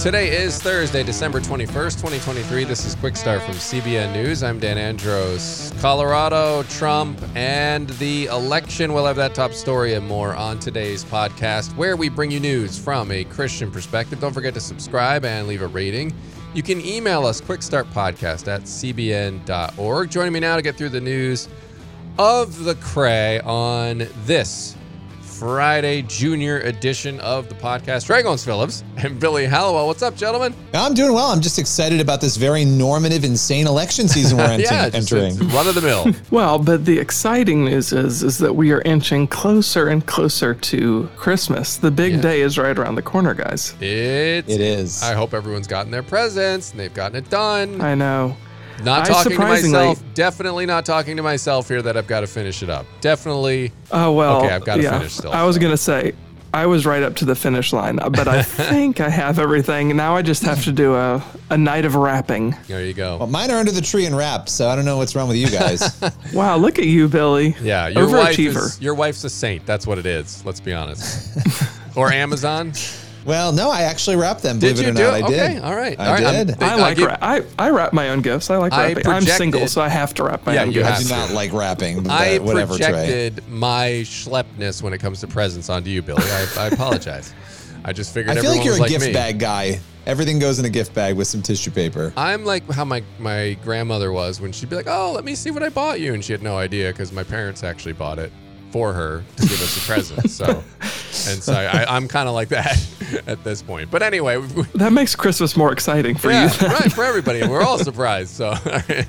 Today is Thursday, December 21st, 2023. This is Quick Start from CBN News. I'm Dan Andros. Colorado, Trump, and the election. We'll have that top story and more on today's podcast, where we bring you news from a Christian perspective. Don't forget to subscribe and leave a rating. You can email us quickstartpodcast at cbn.org. Joining me now to get through the news of the Cray on this Friday Junior edition of the podcast. Dragons Phillips and Billy Hallowell. What's up, gentlemen? I'm doing well. I'm just excited about this very normative, insane election season we're yeah, entering. Run of the mill. well, but the exciting news is is that we are inching closer and closer to Christmas. The big yeah. day is right around the corner, guys. It's, it is. I hope everyone's gotten their presents and they've gotten it done. I know. Not I talking to myself. Definitely not talking to myself here that I've got to finish it up. Definitely. Oh, well. Okay, I've got to yeah, finish still. I was so. going to say, I was right up to the finish line, but I think I have everything. Now I just have to do a, a night of wrapping. There you go. Well, mine are under the tree and wrapped, so I don't know what's wrong with you guys. wow, look at you, Billy. Yeah, your wife is, your wife's a saint. That's what it is. Let's be honest. or Amazon. Well, no, I actually wrapped them. Believe did it or not, it? I did. Okay, all right. I all right, did. I like I, I I wrap my own gifts. I like wrapping. I am single, so I have to wrap my yeah, own you gifts. I do not like wrapping. I whatever, projected Trey. my schleppness when it comes to presents onto you, Billy. I, I apologize. I just figured. I feel like you're a like gift me. bag guy. Everything goes in a gift bag with some tissue paper. I'm like how my, my grandmother was when she'd be like, "Oh, let me see what I bought you," and she had no idea because my parents actually bought it for her to give us a present. So, and so I, am kind of like that at this point. But anyway, that makes Christmas more exciting for yeah, you, right? For everybody, we're all surprised. So,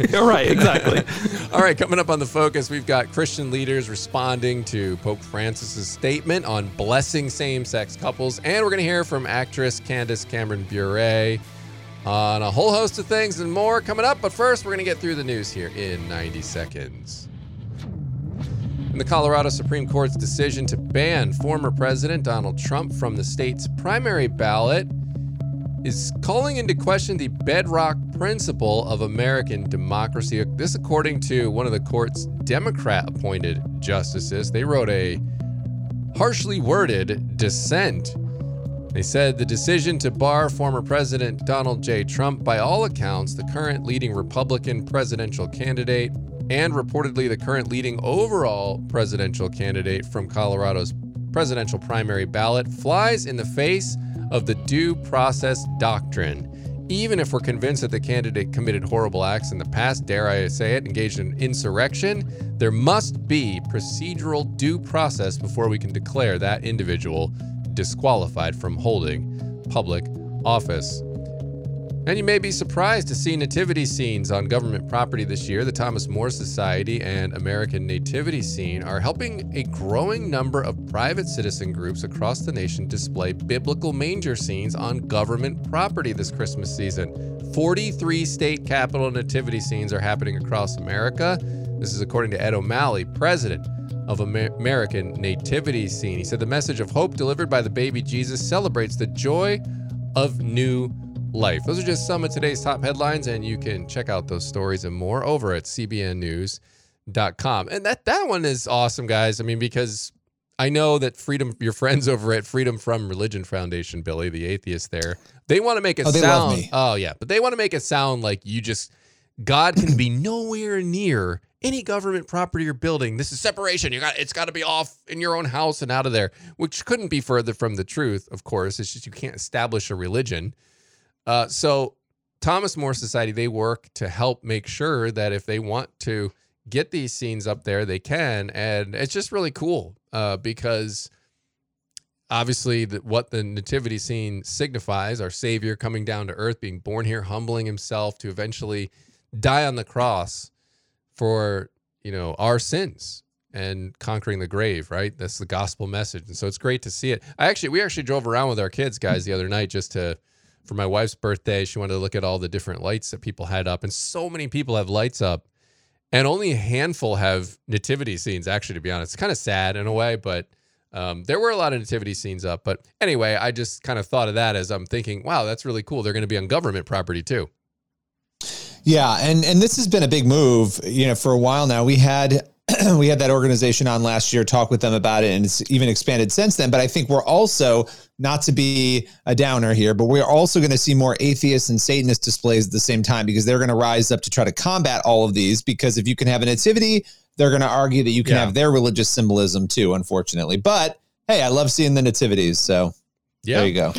you're right, exactly. all right, coming up on the focus, we've got Christian leaders responding to Pope Francis's statement on blessing same-sex couples, and we're going to hear from actress Candace Cameron Bure on a whole host of things and more coming up. But first, we're going to get through the news here in 90 seconds. And the Colorado Supreme Court's decision to ban former President Donald Trump from the state's primary ballot is calling into question the bedrock principle of American democracy. This, according to one of the court's Democrat appointed justices. They wrote a harshly worded dissent. They said the decision to bar former President Donald J. Trump, by all accounts, the current leading Republican presidential candidate, and reportedly the current leading overall presidential candidate from Colorado's presidential primary ballot, flies in the face of the due process doctrine. Even if we're convinced that the candidate committed horrible acts in the past, dare I say it, engaged in insurrection, there must be procedural due process before we can declare that individual disqualified from holding public office. And you may be surprised to see nativity scenes on government property this year. The Thomas More Society and American Nativity Scene are helping a growing number of private citizen groups across the nation display biblical manger scenes on government property this Christmas season. 43 state capital nativity scenes are happening across America. This is according to Ed O'Malley, president of Amer- American Nativity Scene. He said the message of hope delivered by the baby Jesus celebrates the joy of new life. Those are just some of today's top headlines, and you can check out those stories and more over at cbnnews.com. And that that one is awesome, guys. I mean, because I know that freedom, your friends over at Freedom from Religion Foundation, Billy, the atheist there, they want to make it oh, sound. Oh yeah, but they want to make it sound like you just God can be nowhere near any government property or building. This is separation. You got it's got to be off in your own house and out of there, which couldn't be further from the truth. Of course, it's just you can't establish a religion uh, so Thomas More Society, they work to help make sure that if they want to get these scenes up there, they can. And it's just really cool uh, because obviously the, what the nativity scene signifies, our Savior coming down to earth, being born here, humbling himself to eventually die on the cross for, you know, our sins and conquering the grave, right? That's the gospel message. And so it's great to see it. I actually, we actually drove around with our kids, guys, the other night just to, for my wife's birthday. She wanted to look at all the different lights that people had up, and so many people have lights up, and only a handful have nativity scenes. Actually, to be honest, it's kind of sad in a way, but um, there were a lot of nativity scenes up. But anyway, I just kind of thought of that as I'm thinking, wow, that's really cool. They're going to be on government property too. Yeah, and and this has been a big move. You know, for a while now, we had we had that organization on last year, talk with them about it, and it's even expanded since then. But I think we're also, not to be a downer here, but we're also going to see more atheist and Satanist displays at the same time because they're going to rise up to try to combat all of these. Because if you can have a nativity, they're going to argue that you can yeah. have their religious symbolism too, unfortunately. But hey, I love seeing the nativities. So yeah. there you go.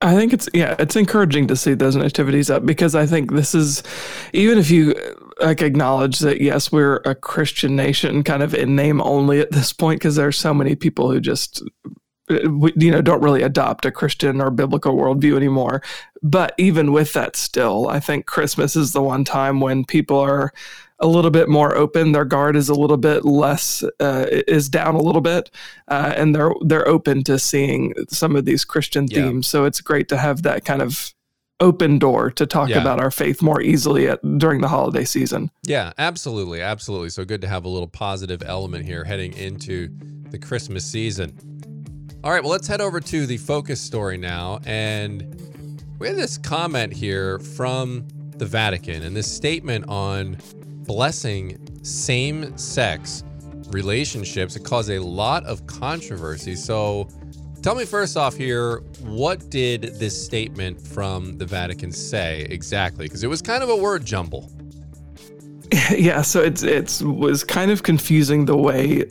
I think it's yeah, it's encouraging to see those nativities up because I think this is even if you like acknowledge that yes, we're a Christian nation, kind of in name only at this point, because there's so many people who just you know don't really adopt a Christian or biblical worldview anymore. But even with that, still, I think Christmas is the one time when people are a little bit more open. Their guard is a little bit less uh, is down a little bit, uh, and they're they're open to seeing some of these Christian yeah. themes. So it's great to have that kind of open door to talk yeah. about our faith more easily at, during the holiday season. Yeah, absolutely, absolutely. So good to have a little positive element here heading into the Christmas season. All right, well, let's head over to the focus story now, and we have this comment here from the Vatican and this statement on blessing same sex relationships. It caused a lot of controversy. So, tell me first off here, what did this statement from the Vatican say exactly? Because it was kind of a word jumble. Yeah, so it's it's was kind of confusing the way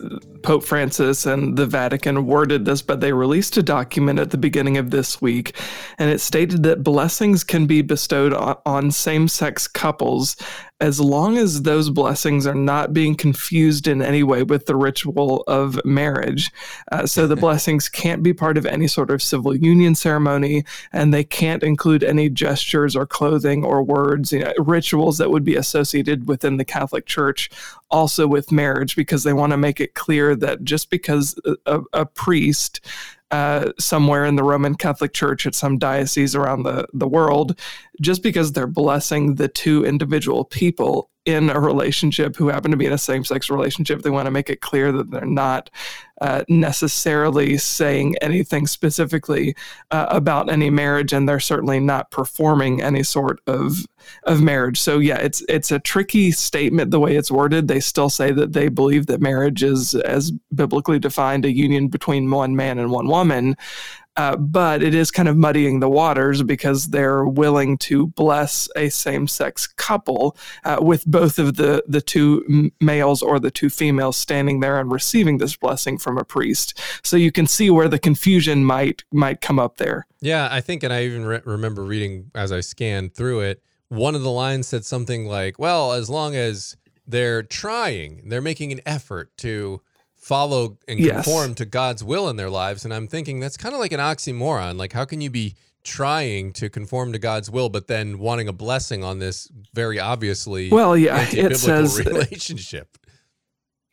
Pope Francis and the Vatican worded this, but they released a document at the beginning of this week, and it stated that blessings can be bestowed on, on same sex couples as long as those blessings are not being confused in any way with the ritual of marriage. Uh, so the blessings can't be part of any sort of civil union ceremony, and they can't include any gestures or clothing or words, you know, rituals that would be associated within the Catholic Church also with marriage because they want to make it clear that just because a, a priest uh, somewhere in the Roman Catholic Church at some diocese around the, the world, just because they're blessing the two individual people in a relationship who happen to be in a same sex relationship, they want to make it clear that they're not uh, necessarily saying anything specifically uh, about any marriage, and they're certainly not performing any sort of of marriage. So yeah, it's it's a tricky statement the way it's worded. They still say that they believe that marriage is, as biblically defined, a union between one man and one woman. Uh, but it is kind of muddying the waters because they're willing to bless a same-sex couple uh, with both of the the two males or the two females standing there and receiving this blessing from a priest. So you can see where the confusion might might come up there. Yeah, I think, and I even re- remember reading as I scanned through it, one of the lines said something like, "Well, as long as they're trying, they're making an effort to." Follow and conform yes. to God's will in their lives. And I'm thinking that's kind of like an oxymoron. Like, how can you be trying to conform to God's will, but then wanting a blessing on this very obviously well, yeah, it says relationship?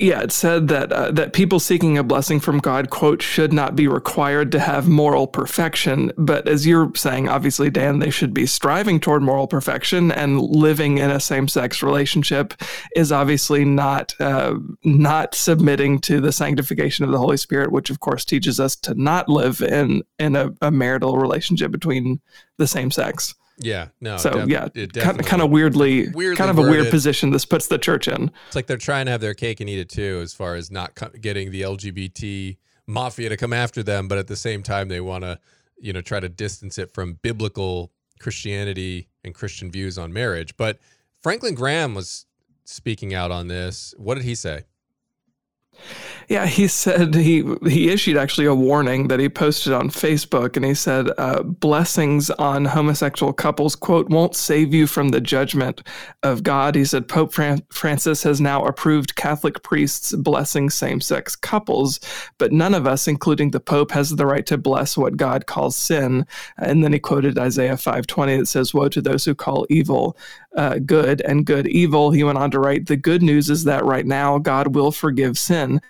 Yeah, it said that uh, that people seeking a blessing from God, quote, should not be required to have moral perfection. But as you're saying, obviously, Dan, they should be striving toward moral perfection, and living in a same-sex relationship is obviously not uh, not submitting to the sanctification of the Holy Spirit, which of course teaches us to not live in in a, a marital relationship between the same sex. Yeah, no. So def- yeah, kind of, kind of weirdly, weirdly kind of worded. a weird position this puts the church in. It's like they're trying to have their cake and eat it too, as far as not co- getting the LGBT mafia to come after them, but at the same time they want to, you know, try to distance it from biblical Christianity and Christian views on marriage. But Franklin Graham was speaking out on this. What did he say? Yeah, he said he he issued actually a warning that he posted on Facebook, and he said uh, blessings on homosexual couples quote won't save you from the judgment of God. He said Pope Fran- Francis has now approved Catholic priests blessing same-sex couples, but none of us, including the Pope, has the right to bless what God calls sin. And then he quoted Isaiah five twenty that says, "Woe to those who call evil uh, good and good evil." He went on to write, "The good news is that right now God will forgive sin."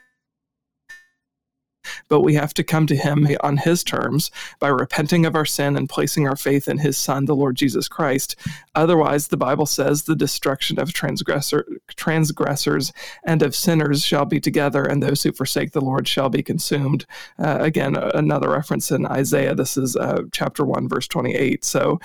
But we have to come to him on his terms by repenting of our sin and placing our faith in his son, the Lord Jesus Christ. Otherwise, the Bible says the destruction of transgressor, transgressors and of sinners shall be together, and those who forsake the Lord shall be consumed. Uh, again, another reference in Isaiah. This is uh, chapter 1, verse 28. So,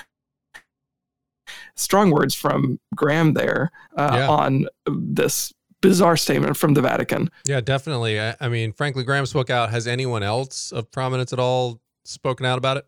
strong words from Graham there uh, yeah. on this bizarre statement from the Vatican. Yeah, definitely. I, I mean, Franklin Graham spoke out. Has anyone else of prominence at all spoken out about it?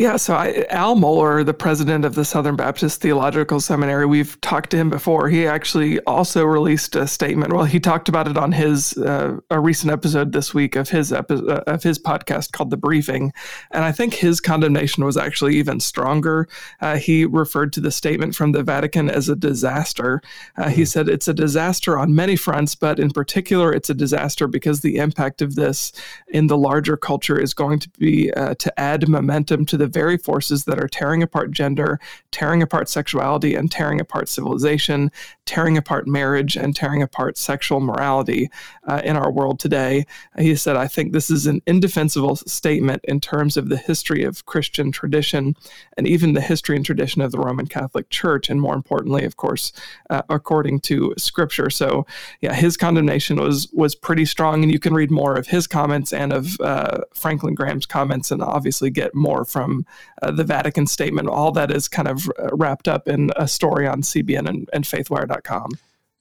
Yeah, so I, Al Mohler, the president of the Southern Baptist Theological Seminary, we've talked to him before. He actually also released a statement. Well, he talked about it on his uh, a recent episode this week of his epi- uh, of his podcast called The Briefing, and I think his condemnation was actually even stronger. Uh, he referred to the statement from the Vatican as a disaster. Uh, he said it's a disaster on many fronts, but in particular, it's a disaster because the impact of this in the larger culture is going to be uh, to add momentum to the very forces that are tearing apart gender, tearing apart sexuality, and tearing apart civilization, tearing apart marriage, and tearing apart sexual morality uh, in our world today. He said, I think this is an indefensible statement in terms of the history of Christian tradition and even the history and tradition of the Roman Catholic Church, and more importantly, of course, uh, according to Scripture. So, yeah, his condemnation was was pretty strong, and you can read more of his comments and of uh, Franklin Graham's comments, and obviously get more from uh, the Vatican statement. All that is kind of uh, wrapped up in a story on CBN and, and faithwire.com.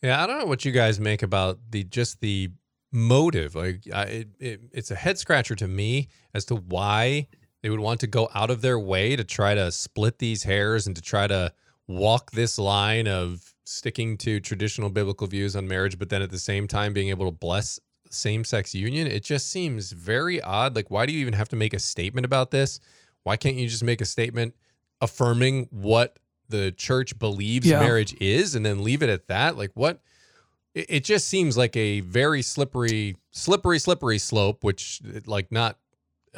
Yeah, I don't know what you guys make about the just the motive. Like, I, it, it, it's a head scratcher to me as to why they would want to go out of their way to try to split these hairs and to try to walk this line of sticking to traditional biblical views on marriage, but then at the same time being able to bless same sex union. It just seems very odd. Like, why do you even have to make a statement about this? Why can't you just make a statement affirming what the church believes yeah. marriage is and then leave it at that? Like what it, it just seems like a very slippery, slippery, slippery slope, which like not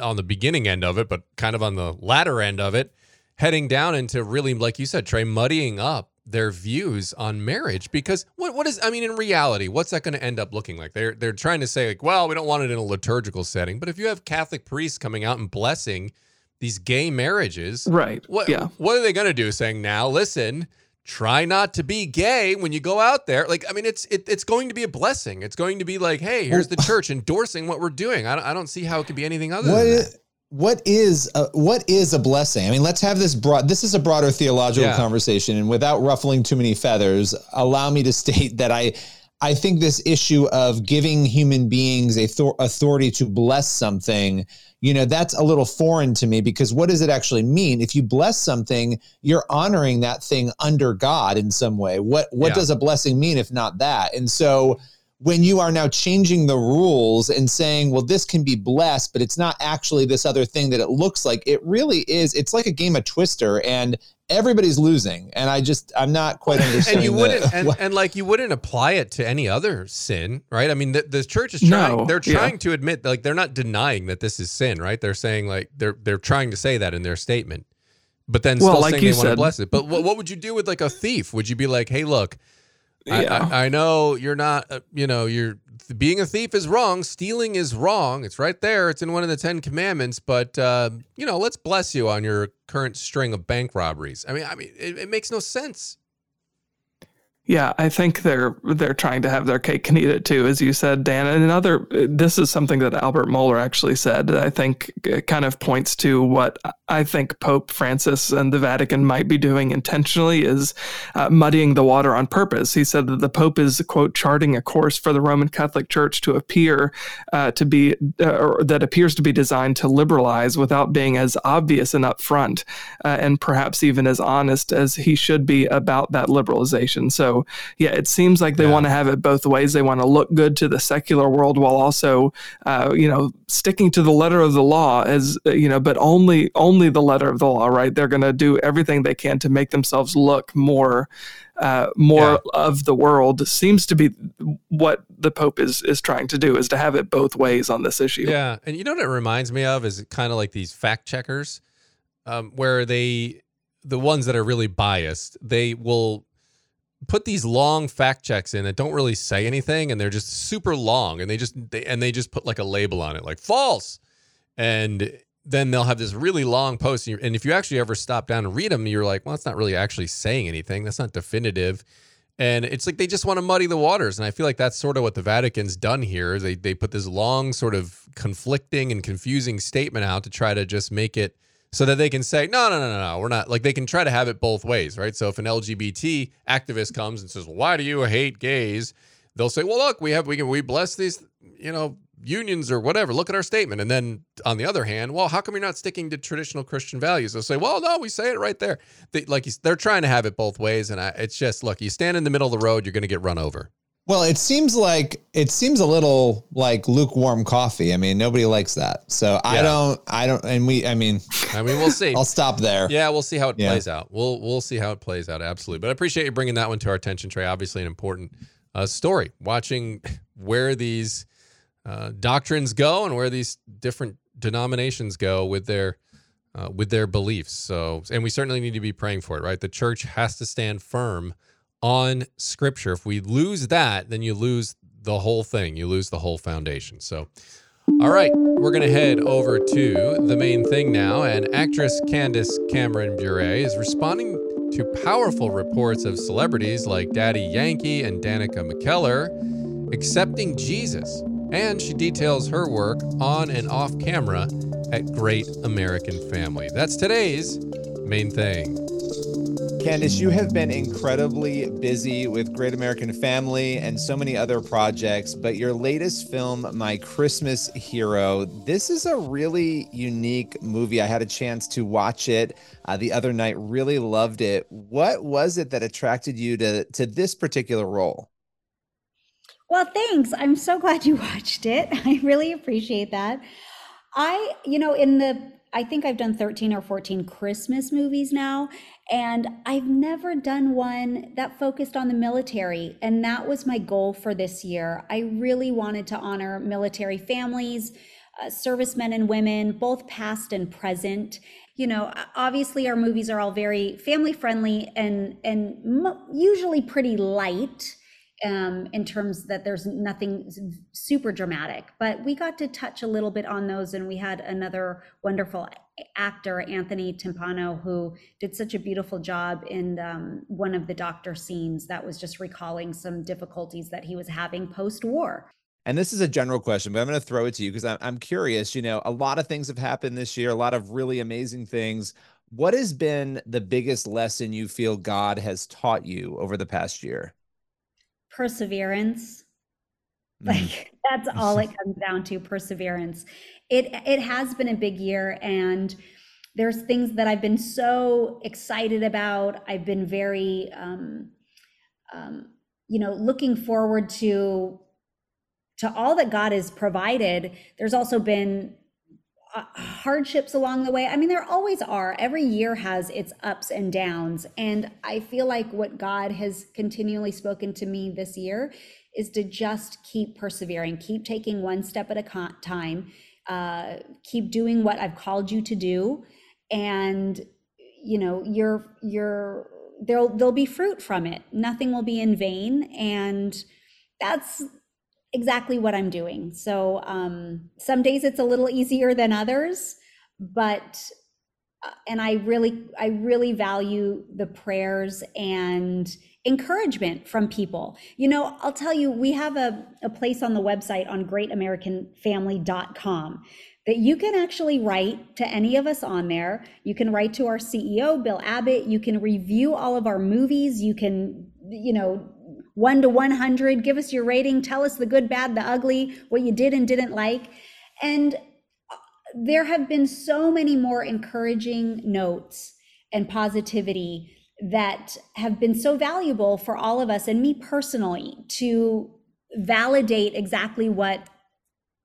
on the beginning end of it, but kind of on the latter end of it, heading down into really, like you said, Trey, muddying up their views on marriage because what what is I mean in reality what's that going to end up looking like they're they're trying to say like well we don't want it in a liturgical setting but if you have Catholic priests coming out and blessing these gay marriages. Right. What, yeah. What are they going to do? Saying now, listen, try not to be gay when you go out there. Like, I mean, it's it, it's going to be a blessing. It's going to be like, hey, here's the church endorsing what we're doing. I don't, I don't see how it could be anything other what than is, that. What is a, what is a blessing? I mean, let's have this broad. This is a broader theological Yeah. conversation, and without ruffling too many feathers, allow me to state that I. I think this issue of giving human beings a thor- authority to bless something, you know, that's a little foreign to me because what does it actually mean? If you bless something, you're honoring that thing under God in some way. What what Yeah. does a blessing mean if not that? And so when you are now changing the rules and saying, well, this can be blessed, but it's not actually this other thing that it looks like, it really is. It's like a game of Twister, and everybody's losing. And I just, I'm not quite understanding. and you the- wouldn't and, and like you wouldn't apply it to any other sin right i mean the, the church is trying No, they're yeah. trying to admit like they're not denying that this is sin right they're saying like they're they're trying to say that in their statement but then Well, still like saying you they want to bless it but what, what would you do with like a thief would you be like hey look I, Yeah. I, I know you're not uh, you know you're being a thief is wrong stealing is wrong. It's right there. It's in one of the 10 commandments but uh, you know let's bless you on your current string of bank robberies. I mean i mean it, it makes no sense Yeah, I think they're they're trying to have their cake and eat it too, as you said, Dan. And another, this is something that Albert Mohler actually said. I think it kind of points to what I think Pope Francis and the Vatican might be doing intentionally is uh, muddying the water on purpose. He said that the Pope is quote charting a course for the Roman Catholic Church to appear uh, to be uh, or that appears to be designed to liberalize without being as obvious and upfront, uh, and perhaps even as honest as he should be about that liberalization. So yeah, it seems like they Yeah. want to have it both ways. They want to look good to the secular world while also, uh, you know, sticking to the letter of the law as uh, you know, but only only the letter of the law. Right? They're going to do everything they can to make themselves look more. Uh, more of the world seems to be what the Pope is is trying to do is to have it both ways on this issue. Yeah, and you know what it reminds me of is kind of like these fact checkers, um, where they, the ones that are really biased, they will put these long fact checks in that don't really say anything, and they're just super long, and they just they and they just put like a label on it, like false, and then they'll have this really long post, and and if you actually ever stop down and read them, you're like, well, it's not really actually saying anything. That's not definitive. And it's like they just want to muddy the waters. And I feel like that's sort of what the Vatican's done here. They they put this long, sort of conflicting and confusing statement out to try to just make it so that they can say, no, no, no, no, no, we're not like they can try to have it both ways, right? So if an LGBT activist comes and says, why do you hate gays? They'll say, well, look, we have, we can, we bless these, you know, unions or whatever. Look at our statement. And then on the other hand, well, how come you're not sticking to traditional Christian values? They'll say, well, no, we say it right there. They, like they're trying to have it both ways. And I, it's just, look, you stand in the middle of the road, you're going to get run over. Well, it seems like it seems a little like lukewarm coffee. I mean, nobody likes that. So I don't, I don't, and we, I mean, I mean, we'll see. I'll stop there. Yeah, we'll see how it Yeah. plays out. We'll we'll see how it plays out. Absolutely. But I appreciate you bringing that one to our attention, Trey. Obviously, an important uh, story. Watching where these uh, doctrines go and where these different denominations go with their uh, with their beliefs. So, and we certainly need to be praying for it. Right, the church has to stand firm on Scripture. If we lose that, then you lose the whole thing. You lose the whole foundation. So. All right, we're going to head over to the main thing now. And actress Candace Cameron Bure is responding to powerful reports of celebrities like Daddy Yankee and Danica McKellar accepting Jesus. And she details her work on and off camera at Great American Family. That's today's main thing. Candace, you have been incredibly busy with Great American Family and so many other projects, but your latest film, My Christmas Hero, this is a really unique movie. I had a chance to watch it uh, the other night, really loved it. What was it that attracted you to, to this particular role? Well, thanks. I'm so glad you watched it. I really appreciate that. I, you know, in the, I think I've done 13 or 14 Christmas movies now, and I've never done one that focused on the military. And that was my goal for this year. I really wanted to honor military families, uh, servicemen and women, both past and present. You know, obviously our movies are all very family friendly and and usually pretty light um, in terms that there's nothing super dramatic. But we got to touch a little bit on those, and we had another wonderful actor, Anthony Timpano, who did such a beautiful job in um, one of the doctor scenes that was just recalling some difficulties that he was having post war. And this is a general question, but I'm going to throw it to you because I'm, I'm curious. You know, a lot of things have happened this year, a lot of really amazing things. What has been the biggest lesson you feel God has taught you over the past year? Perseverance. Mm. Like that's all it comes down to perseverance. It it has been a big year and there's things that I've been so excited about. I've been very um, um, you know, looking forward to to all that God has provided. There's also been uh, hardships along the way. I mean, there always are. Every year has its ups and downs. And I feel like what God has continually spoken to me this year is to just keep persevering, keep taking one step at a time, uh, keep doing what I've called you to do. And, you know, you're, you're, there'll, there'll be fruit from it. Nothing will be in vain. And that's exactly what I'm doing. So um, some days it's a little easier than others, but uh, and I really I really value the prayers and encouragement from people. You know, I'll tell you, we have a, a place on the website on greatamericanfamily.com that you can actually write to any of us on there. You can write to our CEO, Bill Abbott. You can review all of our movies. You can, you know, one to 100, give us your rating, tell us the good, bad, the ugly, what you did and didn't like. And uh, there have been so many more encouraging notes and positivity that have been so valuable for all of us and me personally to validate exactly what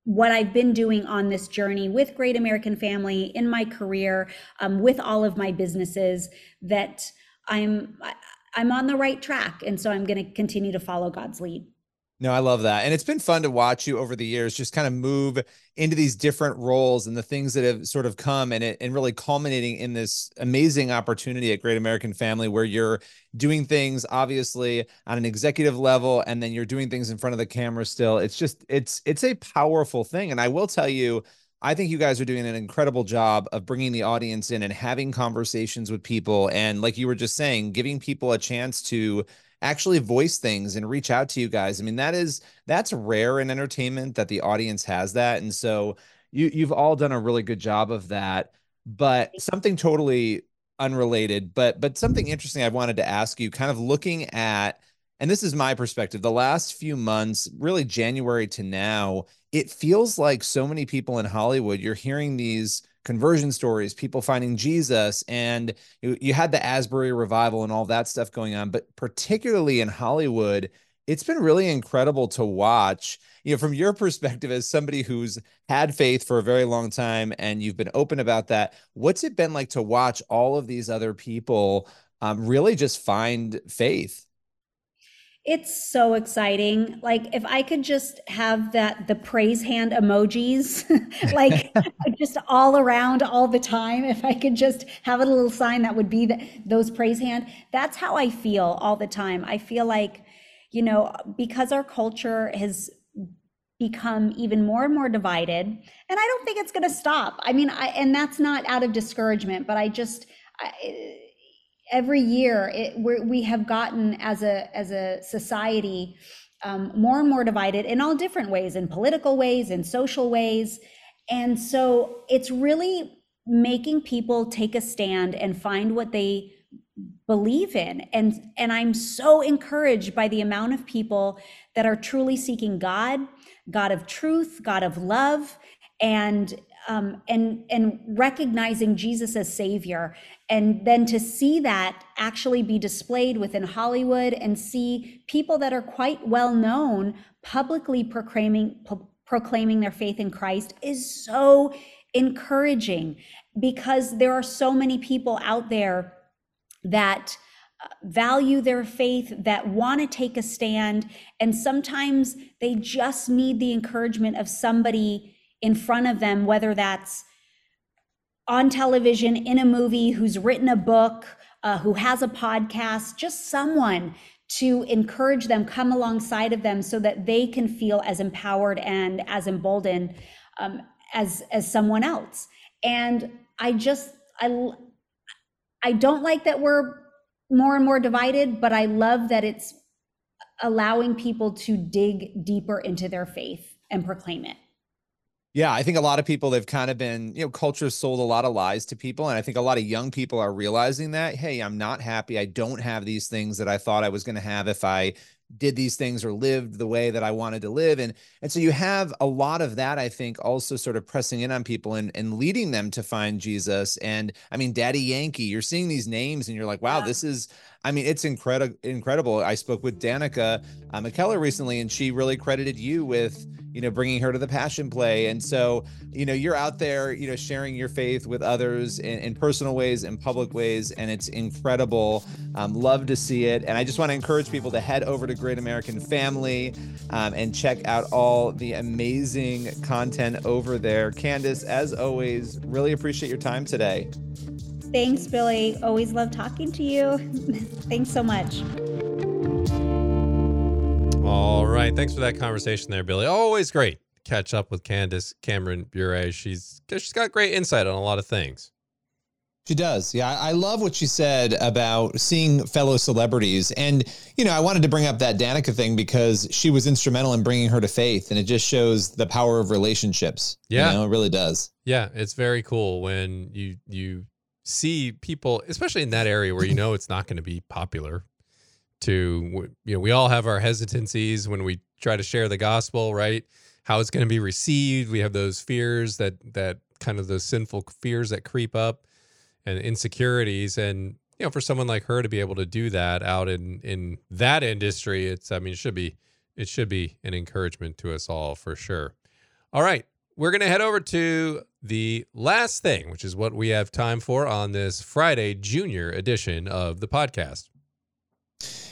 what I've been doing on this journey with Great American Family in my career, um, with all of my businesses, that I'm I'm on the right track, and so I'm going to continue to follow God's lead. No, I love that. And it's been fun to watch you over the years just kind of move into these different roles and the things that have sort of come and it and really culminating in this amazing opportunity at Great American Family where you're doing things obviously on an executive level and then you're doing things in front of the camera still. It's just it's it's a powerful thing and I will tell you I think you guys are doing an incredible job of bringing the audience in and having conversations with people and like you were just saying giving people a chance to actually voice things and reach out to you guys. I mean, that is that's rare in entertainment that the audience has that. And so you you've all done a really good job of that. but something totally unrelated, but but something interesting I wanted to ask you, kind of looking at, and this is my perspective, the last few months, really January to now, it feels like so many people in Hollywood, you're hearing these conversion stories, people finding Jesus, and you, you had the Asbury revival and all that stuff going on, but particularly in Hollywood, it's been really incredible to watch. You know from your perspective as somebody who's had faith for a very long time and you've been open about that what's it been like to watch all of these other people um, really just find faith it's so exciting like if i could just have that the praise hand emojis like just all around all the time if i could just have a little sign that would be the, those praise hand that's how i feel all the time i feel like you know, because our culture has become even more and more divided, and I don't think it's going to stop. I mean, I, and that's not out of discouragement, but I just, I, every year it, we have gotten as a as a society um, more and more divided in all different ways, in political ways, in social ways, and so it's really making people take a stand and find what they believe in. And and i'm so encouraged by the amount of people that are truly seeking god god of truth god of love and um, and and recognizing jesus as savior and then to see that actually be displayed within hollywood and see people that are quite well known publicly proclaiming proclaiming their faith in christ is so encouraging because there are so many people out there that uh, value their faith, that want to take a stand. And sometimes they just need the encouragement of somebody in front of them, whether that's on television, in a movie, who's written a book, uh, who has a podcast, just someone to encourage them, come alongside of them so that they can feel as empowered and as emboldened um, as, as someone else. And I just, I, I don't like that we're more and more divided, but I love that it's allowing people to dig deeper into their faith and proclaim it. Yeah, I think a lot of people they've kind of been, you know, culture sold a lot of lies to people and I think a lot of young people are realizing that, hey, I'm not happy. I don't have these things that I thought I was going to have if I did these things or lived the way that I wanted to live. And and so you have a lot of that, I think, also sort of pressing in on people and, and leading them to find Jesus. And I mean, Daddy Yankee, you're seeing these names and you're like, wow, yeah. this is, I mean, it's incredible. Incredible. I spoke with Danica uh, McKellar recently, and she really credited you with you know, bringing her to the passion play. And so, you know, you're out there, you know, sharing your faith with others in, in personal ways and public ways. And it's incredible. Um, love to see it. And I just want to encourage people to head over to Great American Family um, and check out all the amazing content over there. Candace, as always, really appreciate your time today. Thanks, Billy. Always love talking to you. Thanks so much. All right. Thanks for that conversation there, Billy. Always great catch up with Candace Cameron Bure. She's she's got great insight on a lot of things. She does. Yeah. I love what she said about seeing fellow celebrities. And, you know, I wanted to bring up that Danica thing because she was instrumental in bringing her to faith. And it just shows the power of relationships. Yeah. You know, it really does. Yeah. It's very cool when you, you see people, especially in that area where you know it's not going to be popular to you know we all have our hesitancies when we try to share the gospel right? How it's going to be received. We have those fears that that kind of those sinful fears that creep up and insecurities. And you know for someone like her to be able to do that out in in that industry it's i mean it should be it should be an encouragement to us all for sure. All right we're going to head over to the last thing which is what we have time for on this friday junior edition of the podcast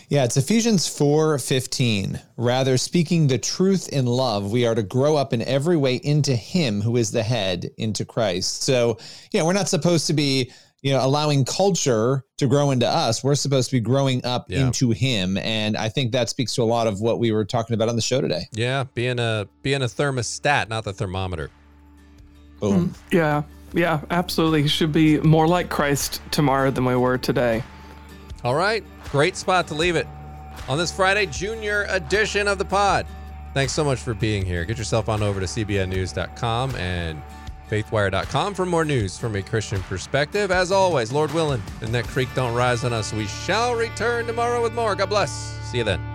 yeah, it's Ephesians 4:15. Rather speaking the truth in love, we are to grow up in every way into him who is the head, into Christ. So, yeah, we're not supposed to be, you know, allowing culture to grow into us. We're supposed to be growing up yeah. into him, and I think that speaks to a lot of what we were talking about on the show today. Yeah, being a being a thermostat, not the thermometer. Boom. Mm, yeah. Yeah, absolutely. Should be more like Christ tomorrow than we were today. All right. Great spot to leave it on this Friday junior edition of the pod. Thanks so much for being here. Get yourself on over to cbnnews.com and faithwire.com for more news from a Christian perspective. As always, Lord willing, and that creek don't rise on us, we shall return tomorrow with more. God bless. See you then.